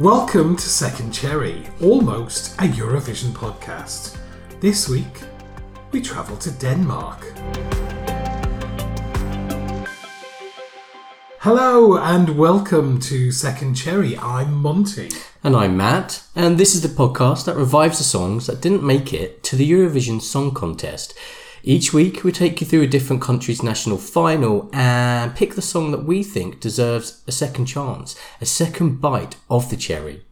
Welcome to Second Cherry, almost a Eurovision podcast. This week, we travel to Denmark. Hello and welcome to Second Cherry. I'm Monty. And I'm Matt, and this is the podcast that revives the songs that didn't make it to the Eurovision Song Contest. Each week, we take you through a different country's national final and pick the song that we think deserves a second chance, a second bite of the cherry.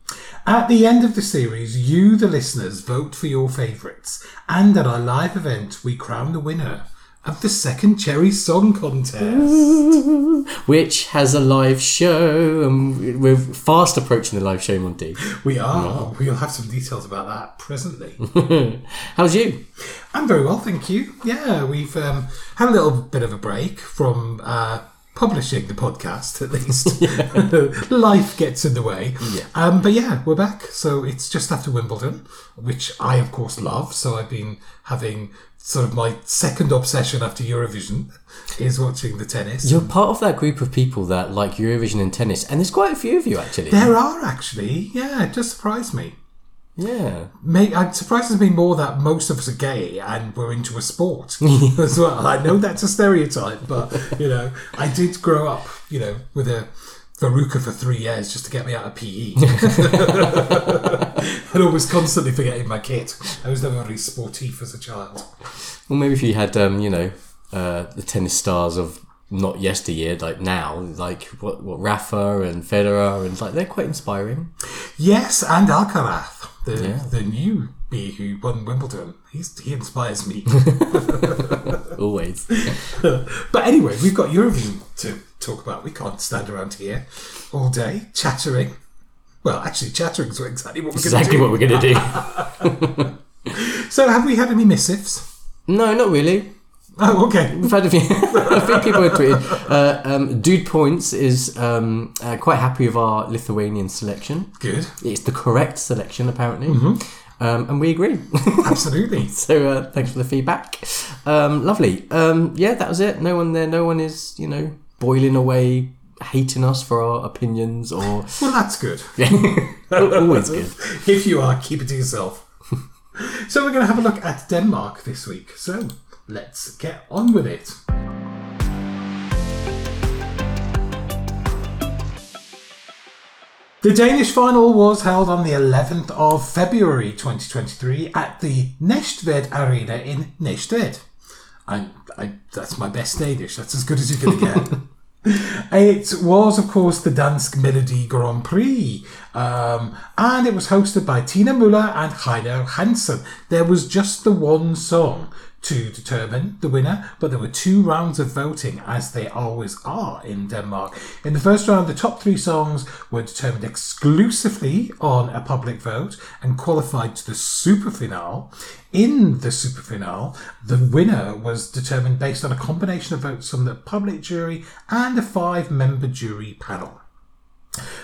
At the end of the series, you, the listeners, vote for your favourites, and at our live event, we crown the winner of the Second Cherry Song Contest. Which has a live show, and we're fast approaching the live show, Monty. We are. We'll have some details about that presently. How's you? I'm very well, thank you. Yeah, we've um, had a little bit of a break from uh, publishing the podcast, at least. Life gets in the way. Yeah. Um, but yeah, we're back. So it's just after Wimbledon, which I, of course, love. So I've been having sort of my second obsession after Eurovision is watching the tennis. You're part of that group of people that like Eurovision and tennis, and there's quite a few of you actually. there are actually, yeah, it just surprised me. Yeah. May, it surprises me more that most of us are gay and we're into a sport as well. I know that's a stereotype, but you know, I did grow up, you know, with a Veruca for three years just to get me out of PE. and always constantly forgetting my kit. I was never really sportif as a child. Well, maybe if you had, um, you know, uh, the tennis stars of not yesteryear, like now, like what, what Rafa and Federer, and like they're quite inspiring. Yes, and Alcaraz, the Yeah. the new bee who won Wimbledon. He's, he inspires me. Always. but anyway, we've got Eurovision to talk about. We can't stand around here all day chattering. Well, actually, chattering is exactly what we're exactly going what to do. we're gonna do. So, have we had any missives? no, not really. Oh, okay. We've had a few, a few people have tweeted. Uh, um, Dude Points is um, uh, quite happy with our Lithuanian selection. Good. It's the correct selection, apparently. Mm-hmm. Um, and we agree. Absolutely. So uh, thanks for the feedback. Um, lovely. Um, yeah, that was it. No one there. No one is, you know, boiling away, hating us for our opinions or Well, that's good. always good. If you are, keep it to yourself. so, we're going to have a look at Denmark this week. So, let's get on with it. The Danish final was held on the 11th of February 2023 at the Næstved Arena in Næstved. I, I, that's my best Danish. That's as good as you're going to get. It was, of course, the Dansk Melodi Grand Prix, um, and it was hosted by Tina Müller and Heino Hansen. There was just the one song to determine the winner, but there were two rounds of voting, as they always are in Denmark. In the first round, the top three songs were determined exclusively on a public vote and qualified to the super finale. In the super finale, the winner was determined based on a combination of votes from the public jury and a five member jury panel.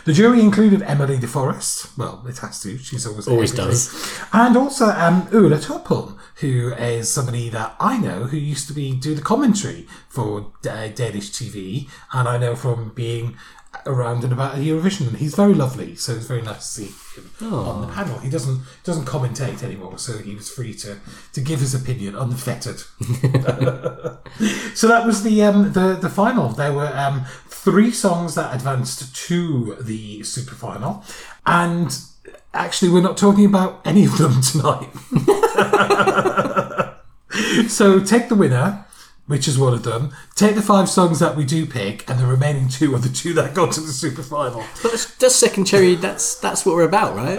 The jury included Emmelie de Forest. Well, it has to. She's always Always everything. does. And also um, Ole Tøpholm, who is somebody that I know who used to be do the commentary for uh, Danish TV, and I know from being around and about Eurovision. and He's very lovely, so it's very nice to see him on the panel. He doesn't doesn't commentate anymore, so he was free to to give his opinion unfettered. So that was the um, the the final. There were um, three songs that advanced to the super final, and actually, we're not talking about any of them tonight. so take the winner, which is one of them. Take the five songs that we do pick, and the remaining two are the two that got to the super final. But that's, that's second cherry. That's that's what we're about, right?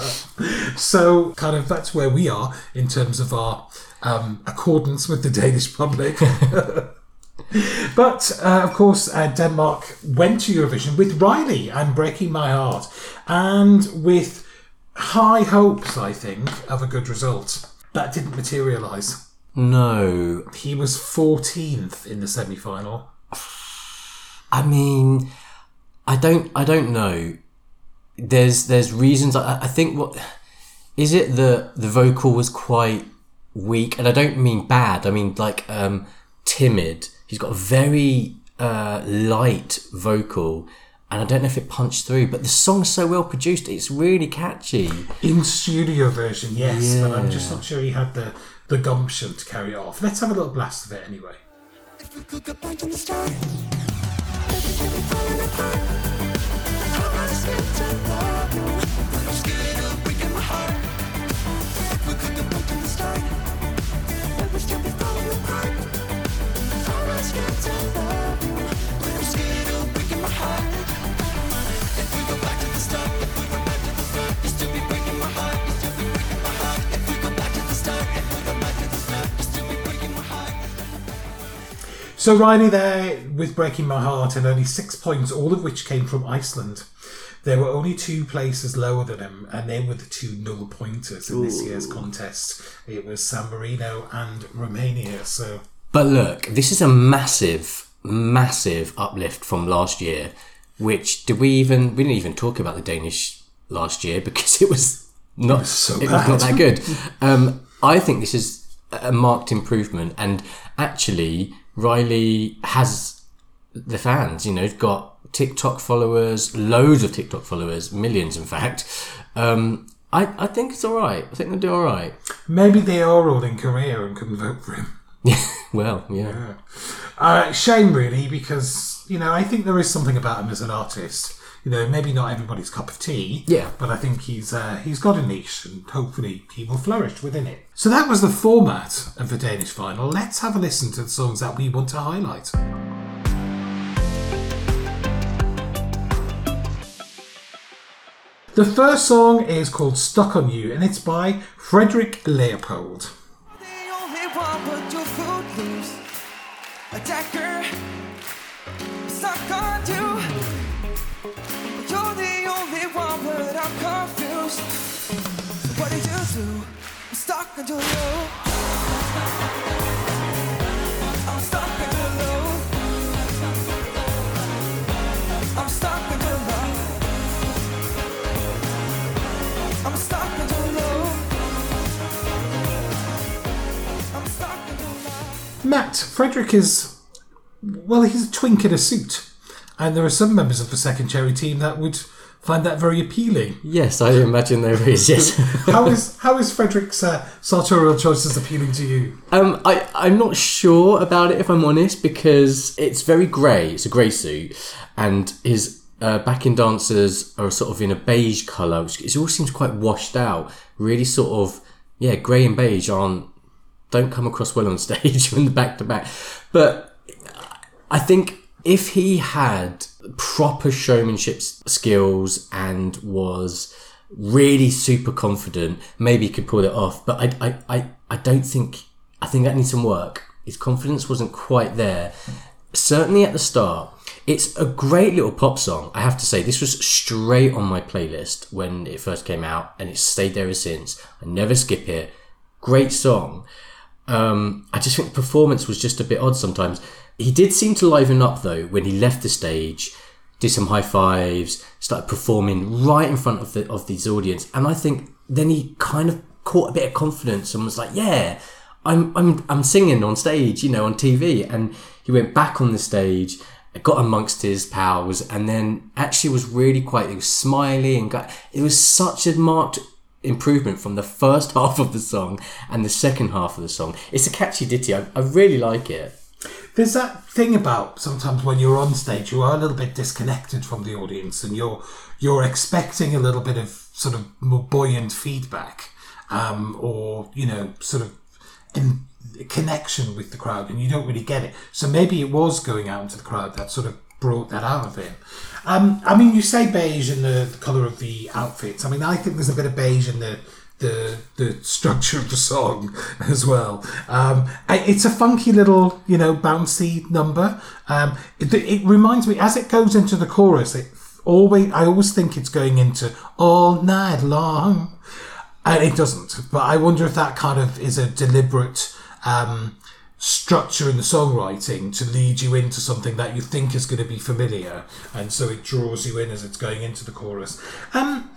So kind of that's where we are in terms of our um, accordance with the Danish public. But uh, of course, uh, Denmark went to Eurovision with Reiley and Breaking My Heart, and with high hopes, I think, of a good result. That didn't materialise. No, He was 14th in the semi final. I mean, I don't. I don't know. There's there's reasons. I, I think what is it the the vocal was quite weak, and I don't mean bad. I mean like um, timid. He's got a very uh, light vocal, and I don't know if it punched through, but the song's so well produced, it's really catchy. In studio version, yes, but I'm just not sure he had the, the gumption to carry it off. Let's have a little blast of it anyway. Everything be falling apart. To So Reiley there with Breaking My Heart and only six points, all of which came from Iceland. There were only two places lower than him, and they were the two null pointers in this year's contest. It was San Marino and Romania. So But look, this is a massive, massive uplift from last year. Which did we even? We didn't even talk about the Danish last year because it was not so it was not that good. Um, I think this is a marked improvement, and actually, Reiley has the fans. You know, he's got TikTok followers, loads of TikTok followers, millions, in fact. Um, I, I think it's all right. I think they'll do all right. maybe they are all in Korea and couldn't vote for him. well, yeah. Uh, shame, really, because you know I think there is something about him as an artist. You know, maybe not everybody's cup of tea. Yeah. But I think he's uh, he's got a niche, and hopefully he will flourish within it. So that was the format of the Danish final. Let's have a listen to the songs that we want to highlight. The first song is called Stuck on You, and it's by Frederik Leopold. I'm stuck love. Matt, Frederik is, well, he's a twink in a suit. And there are some members of the second cherry team that would find that very appealing. Yes, I imagine there is. Yes. How is how is Frederik's uh, sartorial choices appealing to you? Um, I, I'm not sure about it if I'm honest because it's very grey. It's a grey suit, and his uh, backing dancers are sort of in a beige colour. Which it all seems quite washed out. Really, sort of yeah, grey and beige aren't don't come across well on stage when back to back. But I think if he had proper showmanship skills and was really super confident, maybe he could pull it off. But I, I, I, I don't think, I think that needs some work. His confidence wasn't quite there. Certainly at the start. It's a great little pop song, I have to say. This was straight on my playlist when it first came out, and it's stayed there ever since. I never skip it. Great song. Um, I just think the performance was just a bit odd sometimes. He did seem to liven up though when he left the stage, did some high fives, started performing right in front of the of these audience, and I think then he kind of caught a bit of confidence and was like, "Yeah, I'm I'm I'm singing on stage, you know, on TV," and he went back on the stage. Got amongst his pals, and then actually was really quite. He was smiley and got. It was such a marked improvement from the first half of the song and the second half of the song. It's a catchy ditty. I, I really like it. There's that thing about sometimes when you're on stage, you are a little bit disconnected from the audience, and you're you're expecting a little bit of sort of more buoyant feedback, um, or you know, sort of in connection with the crowd, and you don't really get it. So maybe it was going out into the crowd that sort of brought that out of him. Um, I mean, you say beige in the, the color of the outfits. I mean, I think there's a bit of beige in the the the structure of the song as well. Um, it's a funky little, you know, bouncy number. Um, it, it reminds me as it goes into the chorus. It always, I always think it's going into all night long, and it doesn't. But I wonder if that kind of is a deliberate. Um, structure in the songwriting to lead you into something that you think is going to be familiar and so it draws you in as it's going into the chorus um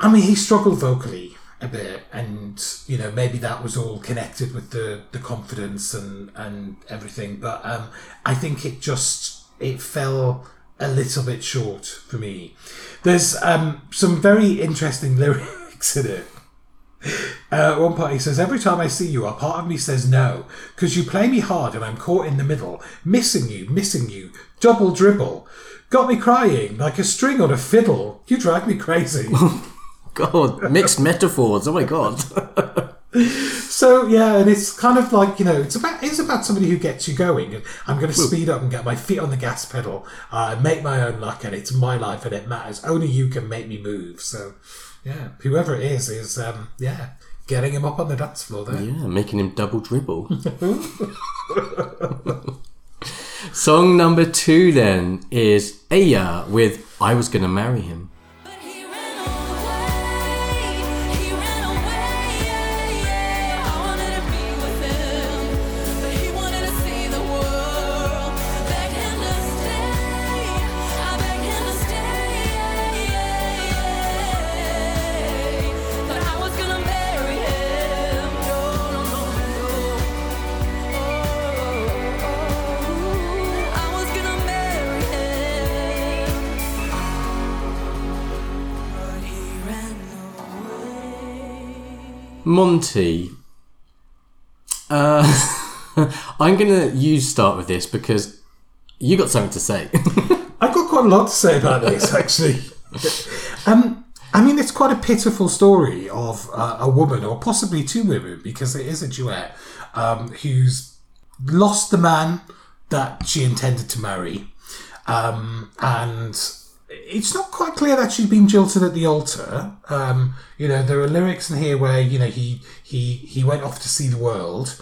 I mean, he struggled vocally a bit, and you know maybe that was all connected with the the confidence and and everything. But um, I think it just it fell a little bit short for me. There's um, some very interesting lyrics in it. Uh, one part he says, Every time I see you, a part of me says no, because you play me hard and I'm caught in the middle, missing you, missing you, double dribble. Got me crying like a string on a fiddle. You drive me crazy. God, mixed metaphors. Oh my god. so yeah, and it's kind of like you know, it's about it's about somebody who gets you going. I'm going to speed up and get my feet on the gas pedal, uh, make my own luck, and it's my life and it matters. Only you can make me move. So yeah, whoever it is is um, yeah, getting him up on the dance floor there. Yeah, making him double dribble. Song number two then is Eyjaa with I Was Gonna Marry Him. Monty. Uh, I'm gonna you start with this because you got something to say. I've got quite a lot to say about this, actually. um, I mean, it's quite a pitiful story of uh, a woman, or possibly two women, because it is a duet, um, who's lost the man that she intended to marry. Um, and it's not quite clear that she's been jilted at the altar. Um, you know, there are lyrics in here where, you know, he, he, he went off to see the world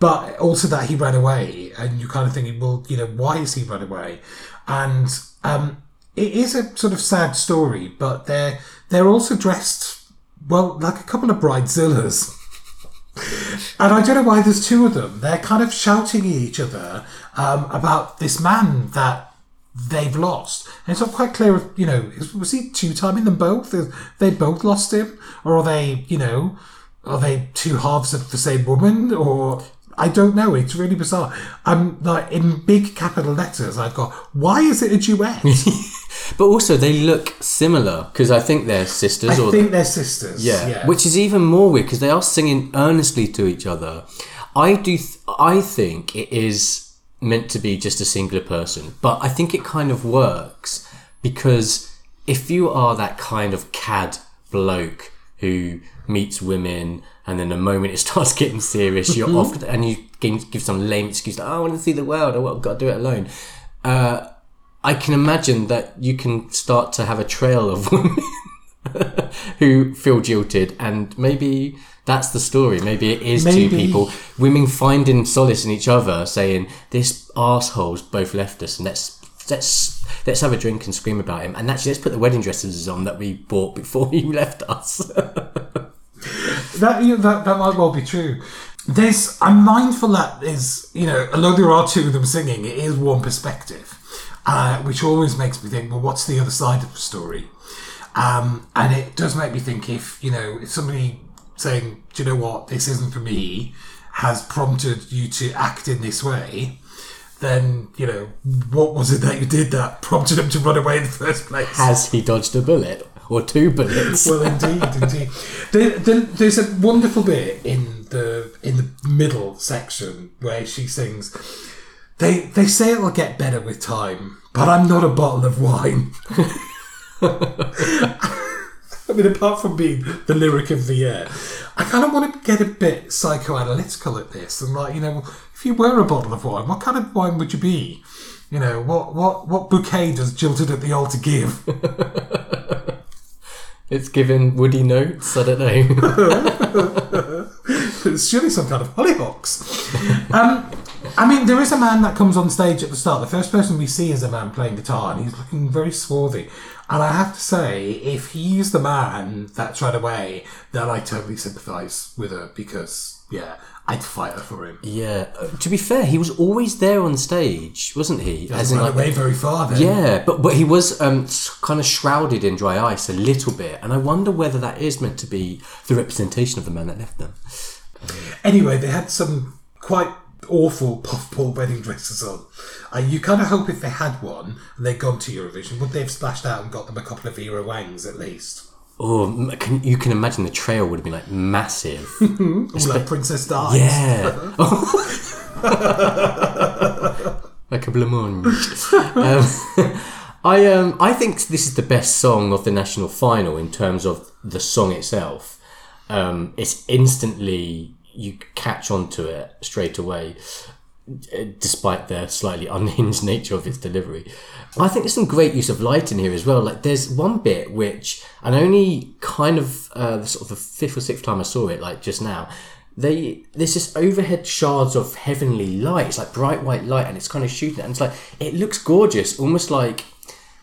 but also that he ran away, and you're kind of thinking, well, you know, why is he run away? And um, it is a sort of sad story, but they're they're also dressed well like a couple of bridezillas. And I don't know why there's two of them. They're kind of shouting at each other um, about this man that they've lost. And it's not quite clear, if, you know, was he two timing them both? They both lost him? Or are they, you know, are they two halves of the same woman? Or I don't know. It's really bizarre. I'm like in big capital letters. I've got why is it a duet? but also they look similar because I think they're sisters I or think they're sisters. yeah, which is even more weird because they are singing earnestly to each other. I do. Th- I think it is meant to be just a singular person, but I think it kind of works because if you are that kind of cad bloke who meets women and then the moment it starts getting serious, you're off and you give some lame excuse like, oh, I want to see the world, I've got to do it alone. Uh, I can imagine that you can start to have a trail of women who feel jilted, and maybe that's the story. Maybe it is two people, women finding solace in each other, saying, "This asshole's both left us, and let's let's let's have a drink and scream about him." And actually, let's put the wedding dresses on that we bought before he left us. That, you know, that that might well be true. There's I'm mindful that is you know although there are two of them singing, it is one perspective, uh, which always makes me think, well, what's the other side of the story? Um, and it does make me think if you know if somebody saying, do you know what, this isn't for me, has prompted you to act in this way. Then you know what was it that you did that prompted him to run away in the first place? Has he dodged a bullet or two bullets? well, indeed, indeed. There, there, there's a wonderful bit in the in the middle section where she sings. They they say it will get better with time, but I'm not a bottle of wine. I mean, apart from being the lyric of the year, I kind of want to get a bit psychoanalytical at this, and like, you know, if you were a bottle of wine, what kind of wine would you be? You know, what what what bouquet does Jilted at the Altar give? it's giving Woody notes. I don't know. it's surely some kind of hollyhocks. Um, I mean, there is a man that comes on stage at the start. The first person we see is a man playing guitar, and he's looking very swarthy. And I have to say, if he's the man that's run away, then I totally sympathise with her because, yeah, I'd fight her for him. yeah. uh, To be fair, he was always there on stage, wasn't he? As in, like, away very far then. Yeah, but but he was um, kind of shrouded in dry ice a little bit, and I wonder whether that is meant to be the representation of the man that left them. Anyway, they had some quite awful puffball wedding dresses on. Uh, you kind of hope if they had one and they'd gone to Eurovision, would they have splashed out and got them a couple of Vera Wangs at least? Oh, can, you can imagine the trail would have been like massive. Or like Princess Di. Yeah. like a blancmange. um, I um I think this is the best song of the national final in terms of the song itself. Um, it's instantly you catch onto it straight away, uh, despite the slightly unhinged nature of its delivery. I think there's some great use of light in here as well. Like there's one bit which, and only kind of uh, sort of the fifth or sixth time I saw it, like just now, they there's this overhead shards of heavenly light. It's like bright white light, and it's kind of shooting, and it's like it looks gorgeous, almost like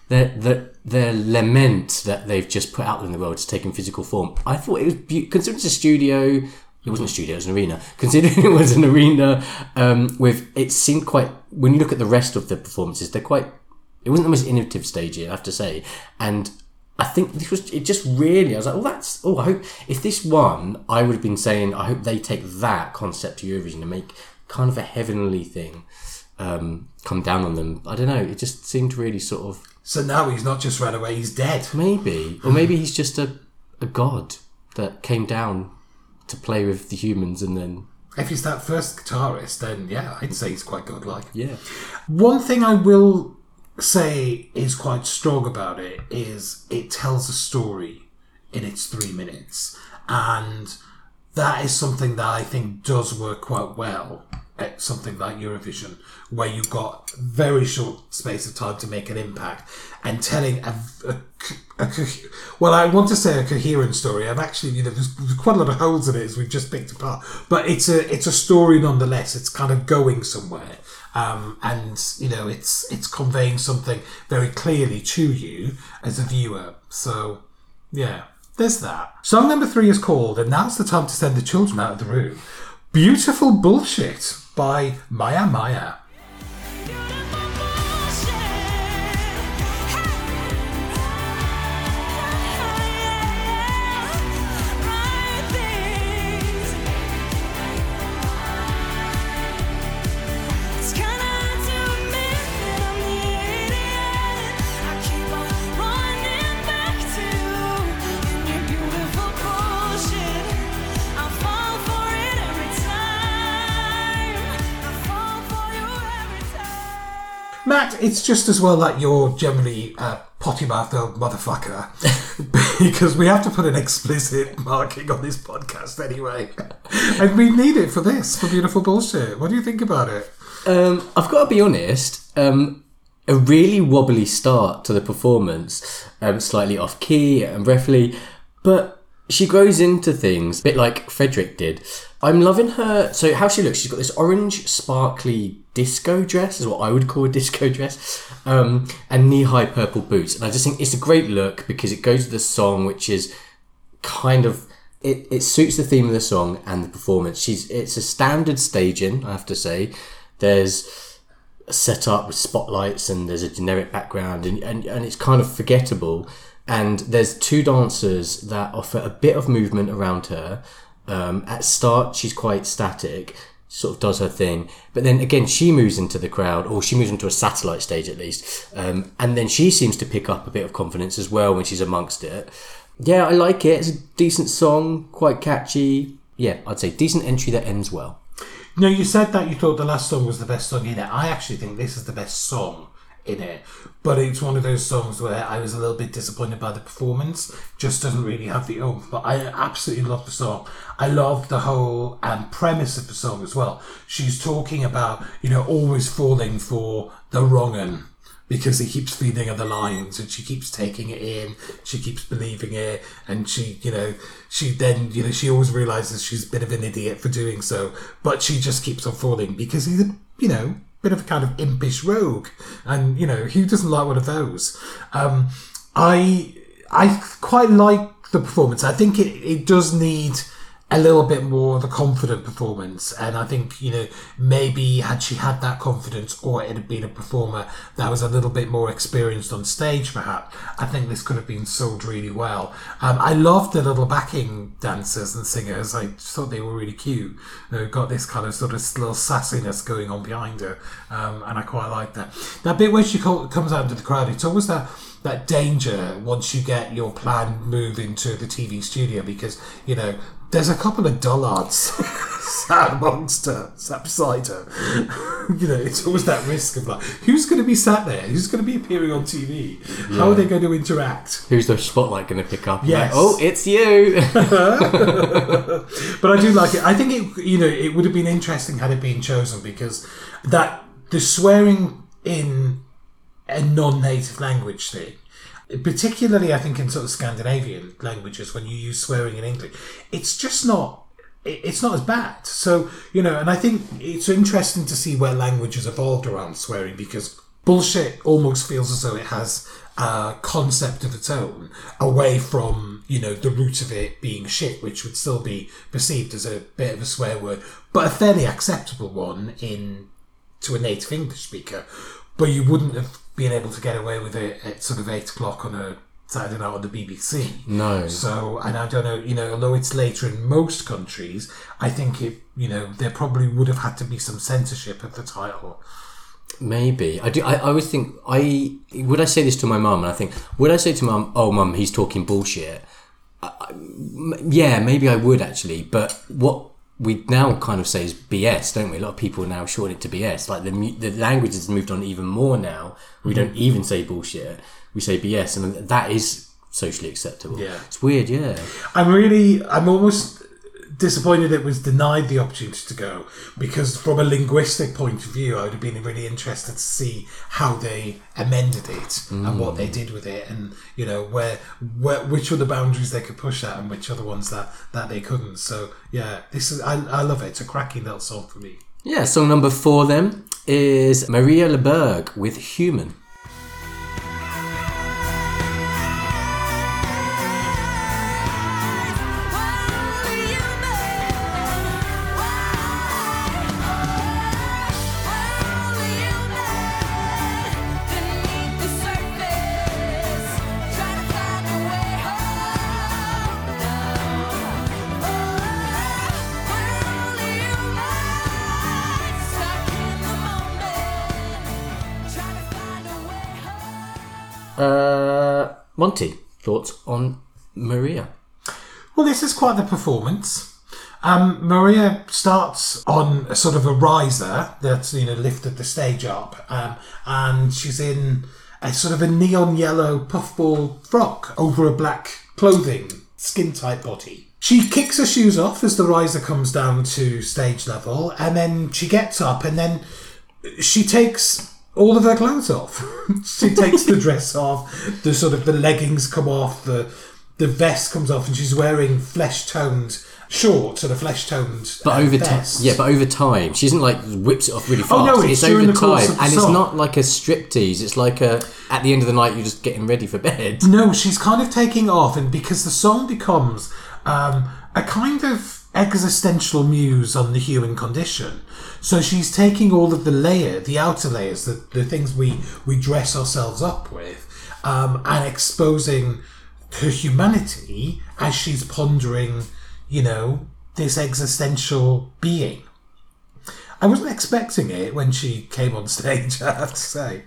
the the the lament that they've just put out in the world is taking physical form. I thought it was be- considering it's a studio. It wasn't a studio; it was an arena. Considering it was an arena, um, with it seemed quite. When you look at the rest of the performances, they're quite. It wasn't the most innovative stage, I have to say, and I think this was. It just really. I was like, oh, that's. Oh, I hope if this won, I would have been saying, I hope they take that concept to Eurovision and make kind of a heavenly thing um, come down on them. I don't know. It just seemed really sort of So now he's not just ran away, he's dead. Maybe. Or maybe he's just a, a god that came down to play with the humans and then. If he's that first guitarist, then yeah, I'd say he's quite godlike. Yeah. One thing I will say is quite strong about it is it tells a story in its three minutes. And that is something that I think does work quite well something like Eurovision, where you've got very short space of time to make an impact and telling a, a, a well, I want to say a coherent story. I'm actually, you know, there's quite a lot of holes in it as we've just picked apart, but it's a it's a story nonetheless. It's kind of going somewhere, um, and you know, it's it's conveying something very clearly to you as a viewer. So, yeah. There's that. Song number three is called, and now's the time to send the children out of the room. Beautiful Bullshit by Maia Maia. It's just as well that you're generally a potty mouthed old motherfucker because we have to put an explicit marking on this podcast anyway. and we need it for this, for beautiful bullshit. What do you think about it? Um, I've got to be honest. Um, a really wobbly start to the performance, um, slightly off key and breathly, but she grows into things a bit like Frederik did. I'm loving her. So how she looks, she's got this orange, sparkly disco dress, is what I would call a disco dress, um, and knee-high purple boots. And I just think it's a great look because it goes with the song, which is kind of it, it suits the theme of the song and the performance. She's it's a standard staging, I have to say. There's a setup with spotlights and there's a generic background and, and, and it's kind of forgettable. And there's two dancers that offer a bit of movement around her. Um, at start, she's quite static, sort of does her thing, but then again, she moves into the crowd, or she moves into a satellite stage at least, um, and then she seems to pick up a bit of confidence as well when she's amongst it. Yeah, I like it. It's a decent song, quite catchy. Yeah, I'd say decent entry that ends well. No, you said that you thought the last song was the best song in it. I actually think this is the best song in it. But it's one of those songs where I was a little bit disappointed by the performance. Just doesn't really have the oomph. But I absolutely love the song. I love the whole um, premise of the song as well. She's talking about, you know, always falling for the wrong un because he keeps feeding her the lines and she keeps taking it in she keeps believing it and she you know she then you know she always realizes she's a bit of an idiot for doing so but she just keeps on falling because he's you know bit of a kind of impish rogue. And you know who doesn't like one of those. Um i i quite like the performance. I think it, it does need a little bit more of a confident performance. And I think, you know, maybe had she had that confidence or it had been a performer that was a little bit more experienced on stage, perhaps, I think this could have been sold really well. Um, I loved the little backing dancers and singers. I thought they were really cute. They've got this kind of sort of little sassiness going on behind her. Um, and I quite like that. That bit where she co- comes out into the crowd, it's always that that danger once you get your plan move into the TV studio because you know there's a couple of dullards sat amongst her, sat beside her. you know, it's always that risk of like, who's going to be sat there? Who's going to be appearing on TV? How are they going to interact? Who's their spotlight going to pick up? Yes. Like, oh, it's you. But I do like it. I think it, you know, it would have been interesting had it been chosen because that the swearing in a non-native language thing, particularly I think in sort of Scandinavian languages when you use swearing in English, it's just not it's not as bad. So you know, and I think it's interesting to see where language has evolved around swearing because bullshit almost feels as though it has a concept of its own away from you know the root of it being shit which would still be perceived as a bit of a swear word but a fairly acceptable one in to a native english speaker but you wouldn't have been able to get away with it at sort of eight o'clock on a saturday night on the bbc No. so and i don't know you know although it's later in most countries i think it you know there probably would have had to be some censorship of the title Maybe I do. I, I always think I would I say this to my mum, and I think would I say to mum, "Oh, mum, he's talking bullshit." I, I- m- yeah, maybe I would actually, but what we now kind of say is BS, don't we? A lot of people now shorten it to BS. Like the the language has moved on even more now. We mm-hmm. don't even say bullshit; we say BS, and that is socially acceptable. Yeah. it's weird. Yeah, I'm really, I'm almost disappointed it was denied the opportunity to go because, from a linguistic point of view, I would have been really interested to see how they amended it and what they did with it, and you know where, where which were the boundaries they could push at and which are the ones that that they couldn't. So yeah, this is I, I love it. It's a cracking little song for me. yeah. Song number four then is Mariyah LeBerg with "Human." Thoughts on Mariyah? Well, this is quite the performance. Um, Mariyah starts on a sort of a riser that's you know lifted the stage up, um, and she's in a sort of a neon yellow puffball frock over a black clothing, skin tight body. She kicks her shoes off as the riser comes down to stage level, and then she gets up, and then she takes all of her clothes off. she takes the dress off, the sort of the leggings come off, the the vest comes off, and she's wearing flesh toned shorts and a flesh toned. But over time, yeah, but over time, she isn't like whips it off really fast. Oh, no, it's during over time, and it's not like a striptease. It's like a at the end of the night, you're just getting ready for bed. No, she's kind of taking off, and because the song becomes um, a kind of existential muse on the human condition. So she's taking all of the layer, the outer layers, the, the things we, we dress ourselves up with, um, and exposing her humanity as she's pondering, you know, this existential being. I wasn't expecting it when she came on stage, I have to say.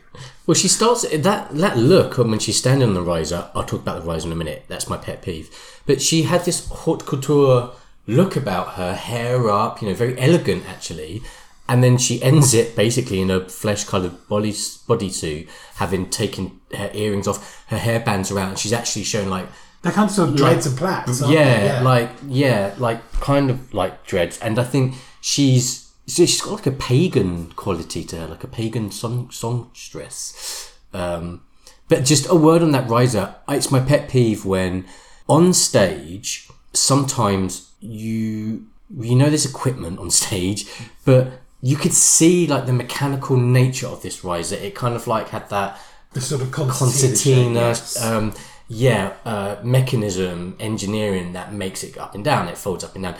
Well, she starts that that look when she's standing on the riser. I'll talk about the riser in a minute. That's my pet peeve. But she had this haute couture look about her, hair up, you know, very elegant actually. And then she ends it basically in a flesh-coloured body bodysuit, having taken her earrings off, her hair bands around, and she's actually showing like They're kind of sort of dreads and plaits. aren't yeah, like yeah, like kind of like dreads. And I think she's she's got like a pagan quality to her, like a pagan song songstress. Um, but just a word on that riser. It's my pet peeve when on stage sometimes you you know there's equipment on stage, but you could see like the mechanical nature of this riser. It kind of like had that the sort of concertina. yes. Um, yeah, uh, mechanism engineering that makes it up and down. It folds up and down.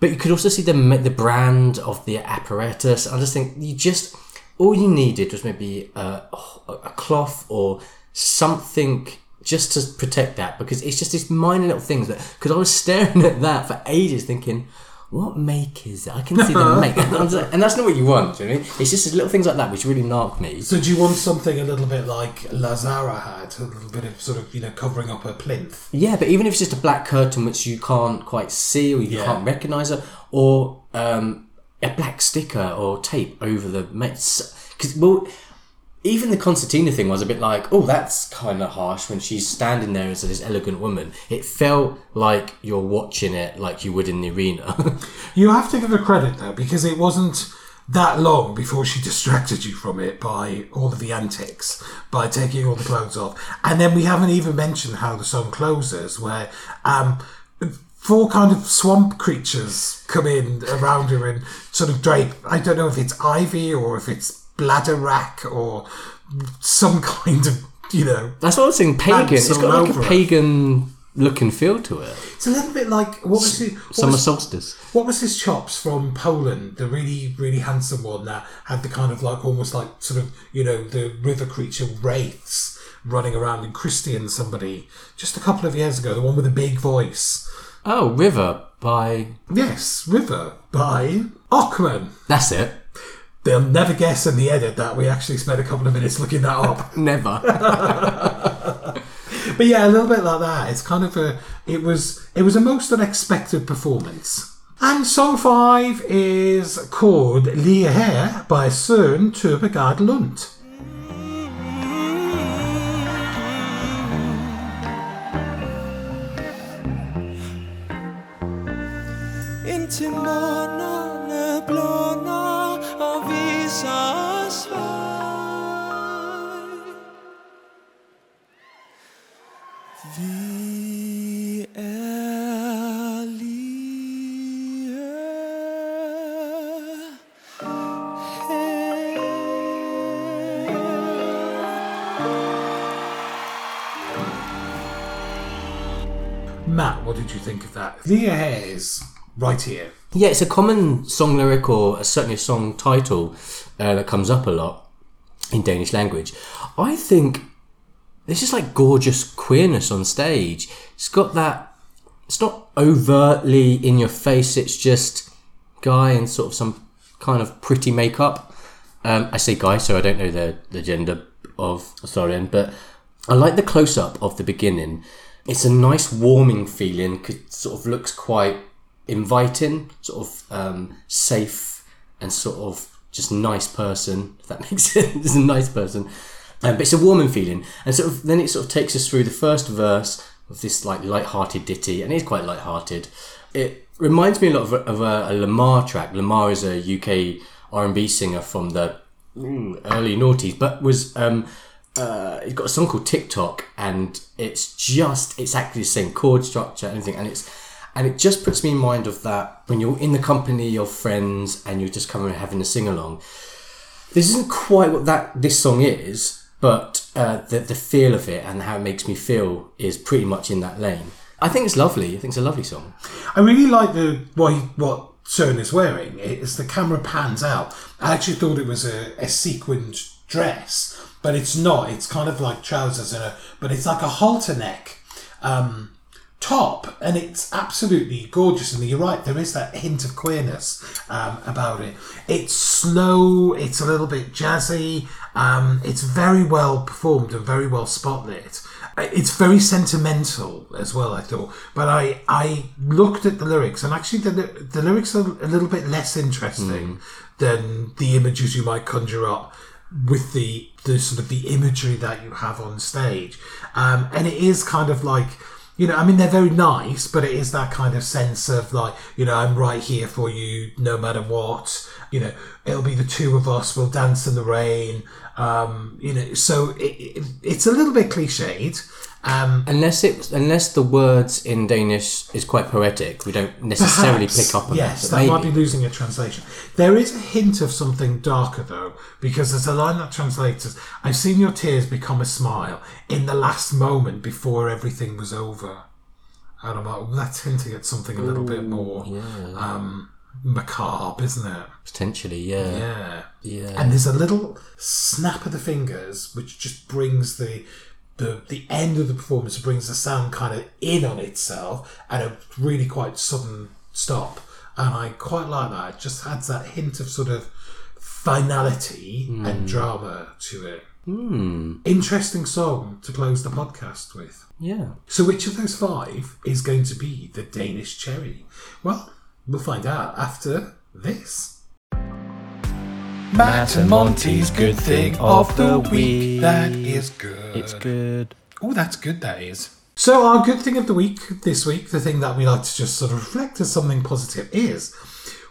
But you could also see the the brand of the apparatus. I just think you just all you needed was maybe a, a cloth or something just to protect that because it's just these minor little things that because I was staring at that for ages thinking what make is it? I can see the make and, that's not what you want do you know what I mean? it's just little things like that which really narc me So do you want something a little bit like La Zarra had, a little bit of sort of you know covering up her plinth? Yeah, but even if it's just a black curtain which you can't quite see or you Yeah. can't recognise her, or um, a black sticker or tape over the because well, even the concertina thing was a bit like, oh, that's kind of harsh when she's standing there as this elegant woman. It felt like you're watching it like you would in the arena. You have to give her credit though, because it wasn't that long before she distracted you from it by all of the antics, by taking all the clothes off. And then we haven't even mentioned how the song closes, where um, four kind of swamp creatures come in around her and sort of drape. I don't know if it's ivy or if it's bladderwrack or some kind of, you know. that's what I was saying. Pagan. It's got like a it. pagan look and feel to it. It's a little bit like what was it? What Summer was- solstice. What was his chops from Poland? The really, really handsome one that had the kind of like almost like sort of you know the river creature wraiths running around in Christian somebody just a couple of years ago. The one with the big voice. Oh, River by. Yes, River by Ochman. That's it. They'll never guess in the edit that we actually spent a couple of minutes looking that up. Never. but yeah, a little bit like that. It's kind of a. It was. It was a most unexpected performance. And song five is called Lige her by Søren Torpegaard Lund. Indtil månerne her is right here. Yeah, it's a common song lyric or certainly a song title uh, that comes up a lot in Danish language. I think this is like gorgeous queerness on stage. It's got that. It's not overtly in your face. It's just guy in sort of some kind of pretty makeup. Um, I say guy, so I don't know the the gender of Søren, but I like the close up of the beginning. It's a nice warming feeling. It sort of looks quite inviting, sort of um, safe, and sort of just nice person. If that makes sense, it's a nice person. Um, but it's a warming feeling, and sort of then it sort of takes us through the first verse of this like light-hearted ditty, and it's quite light-hearted. It reminds me a lot of, of a, a Lemar track. Lemar is a UK R&B singer from the early noughties, but was um, uh, he's got a song called TikTok, and it's just actually the same chord structure, and everything, and it's and it just puts me in mind of that when you're in the company of friends and you're just coming and having a sing along. This isn't quite what that this song is, but uh, the the feel of it and how it makes me feel is pretty much in that lane. I think it's lovely. I think it's a lovely song. I really like the what what Søren is wearing. As the camera pans out, I actually thought it was a, a sequined dress, but it's not. It's kind of like trousers and a, but it's like a halter neck um, top, and it's absolutely gorgeous. And you're right, there is that hint of queerness um, about it. It's slow. It's a little bit jazzy. Um, it's very well performed and very well spotlit. It's very sentimental as well, I thought. But I I looked at the lyrics, and actually the the lyrics are a little bit less interesting than the images you might conjure up with the the sort of the imagery that you have on stage. Um, and it is kind of like you know, I mean, they're very nice, but it is that kind of sense of like, you know, I'm right here for you no matter what. You know, it'll be the two of us, we'll dance in the rain. Um, you know, so it, it, it's a little bit cliched. Um, Unless it, unless the words in Danish is quite poetic, we don't necessarily Perhaps, pick up on yes, that. that might be losing a translation. There is a hint of something darker though, because there's a line that translates as "I've seen your tears become a smile in the last moment before everything was over." And I'm like, well, that's hinting at something a little bit more um, macabre, isn't it? potentially, yeah, Yeah. yeah. And there's a little snap of the fingers which just brings the the the end of the performance brings the sound kind of in on itself and a really quite sudden stop. And I quite like that. It just adds that hint of sort of finality and hmm. drama to it. Hmm. Interesting song to close the podcast with. yeah. So, which of those five is going to be the Danish cherry? Well, we'll find out after this. Matt and Monty's good thing of the week. That is good. It's good. Oh, that's good, that is. So, our good thing of the week this week, the thing that we like to just sort of reflect as something positive is,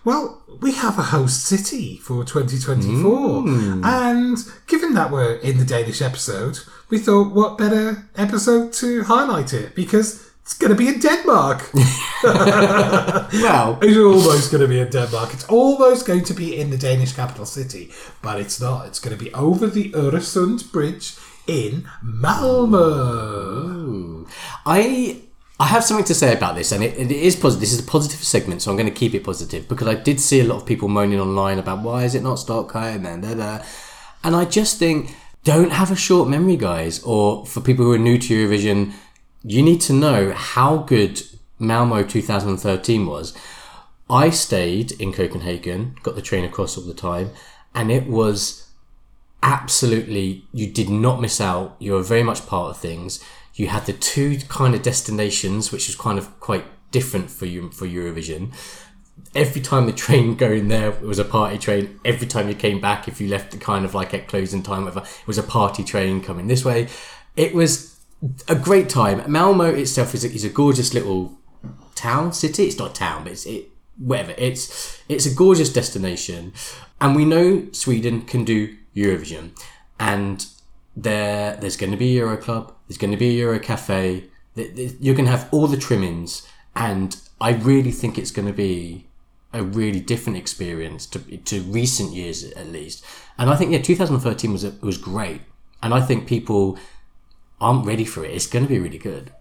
well, we have a host city for 2024. Mm. And given that we're in the Danish episode, we thought what better episode to highlight it because it's going to be in Denmark. Well, It's almost going to be in Denmark. It's almost going to be in the Danish capital city, but it's not. It's going to be over the Öresund Bridge in Malmö. I I have something to say about this, and it, it is positive. This is a positive segment, so I'm going to keep it positive because I did see a lot of people moaning online about why is it not Stockholm and da da, and I just think don't have a short memory, guys, or for people who are new to Eurovision, you need to know how good Malmo 2013 was. I stayed in Copenhagen, got the train across all the time, and it was absolutely you did not miss out. You were very much part of things. You had the two kind of destinations which was kind of quite different for you for eurovision. Every time the train going there it was a party train. Every time you came back if you left the kind of like at closing time whatever it was a party train coming this way. It was a great time. Malmo itself is a, is a gorgeous little town city. It's not town but it's it whatever. It's it's a gorgeous destination. And we know sweden can do eurovision. And there there's going to be euro club there's going to be euro cafe. You're going to have all the trimmings. And i really think it's going to be a really different experience to, to recent years at least. And i think yeah 2013 was was great. And i think people aren't ready for it it's going to be really good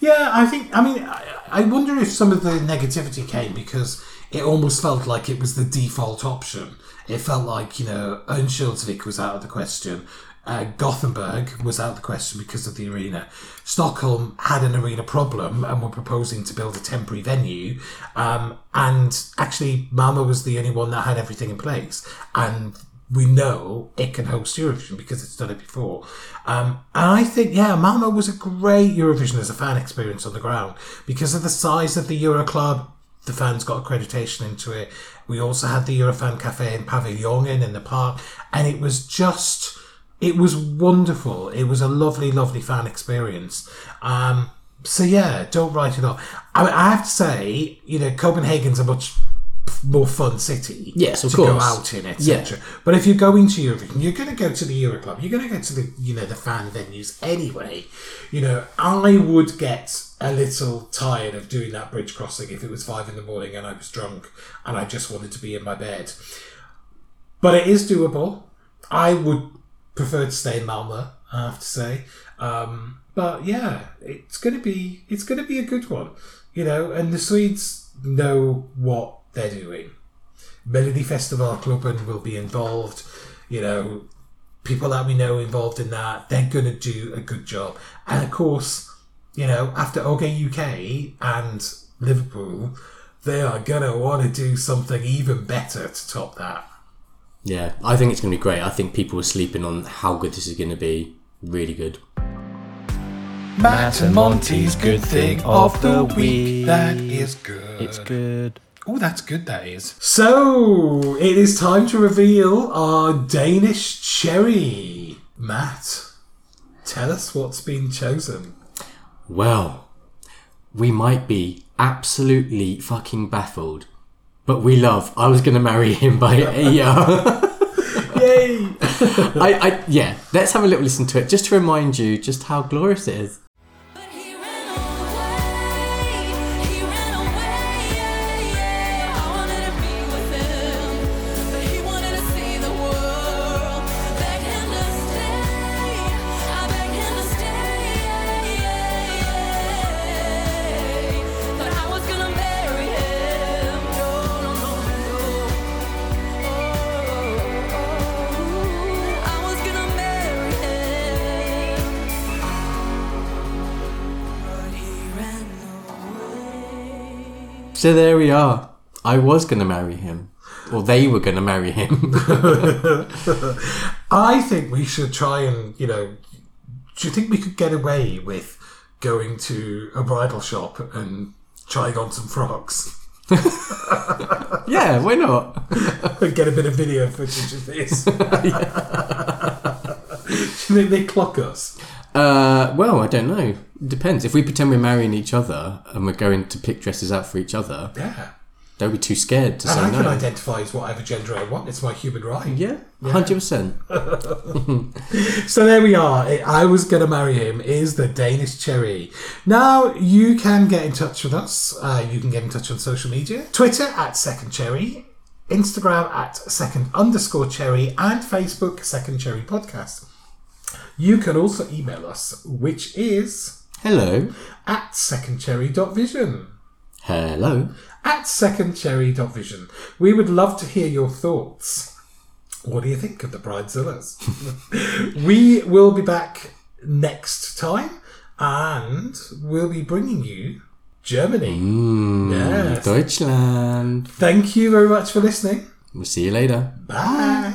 Yeah, I think. I mean, I, wonder if some of the negativity came because it almost felt like it was the default option. It felt like you know, Örnsköldsvik was out of the question. Uh, Gothenburg was out of the question because of the arena. Stockholm had an arena problem and were proposing to build a temporary venue. Um, and actually, Malmo was the only one that had everything in place. And we know it can host Eurovision because it's done it before. Um, and I think, yeah, Malmo was a great Eurovision as a fan experience on the ground because of the size of the Euro Club. The fans got accreditation into it. We also had the Eurofan Cafe in Paviljongen in the park, and it was just, it was wonderful. It was a lovely, lovely fan experience. Um, so yeah, don't write it off. I, mean, I have to say, you know, Copenhagen's a much more fun city Yes, of to go out in, etc. But if you're going to Eurovision, you're going to go to the Euro Club. You're going to go to the you know the fan venues anyway. You know, I would get a little tired of doing that bridge crossing if it was five in the morning and I was drunk and I just wanted to be in my bed. But it is doable. I would prefer to stay in Malmo. I have to say. Um, but yeah, it's going to be it's going to be a good one. You know, and the Swedes know what they're doing. Melodifestivalklubben will be involved. You know, people that we know involved in that, they're going to do a good job. And of course, you know, after OK UK and Liverpool, they are going to want to do something even better to top that. Yeah, I think it's going to be great. I think people are sleeping on how good this is going to be. Really good. Matt and Monty's good thing of the week. That is good. It's good. Oh, that's good, that is. So, it is time to reveal our Danish cherry. Matt, tell us what's been chosen. Well, we might be absolutely fucking baffled, but we love I Was Gonna Marry Him by Eyjaa. Yay! I, I, yeah, let's have a little listen to it just to remind you just how glorious it is. So there we are. I was going to marry him. Or they were going to marry him. I think we should try and, you know, do you think we could get away with going to a bridal shop and trying on some frocks yeah, why not? and get a bit of video footage of this? do you think they clock us? Uh, well, I don't know. Depends. If we pretend we're marrying each other and we're going to pick dresses out for each other, Yeah. they'll be too scared to And say I can no. identify as whatever gender I want. It's my human right. Yeah, hundred percent. So there we are. I was going to marry him is the Danish cherry. Now you can get in touch with us. Uh, you can get in touch on social media: Twitter at Second Cherry, Instagram at Second underscore Cherry, and Facebook Second Cherry Podcast. You can also email us, which is Hello, at secondcherry.vision. hello. At secondcherry.vision. We would love to hear your thoughts. What do you think of the Bridezillas? we will be back next time and we'll be bringing you Germany. Mm, yes. Deutschland. Thank you very much for listening. We'll see you later. Bye.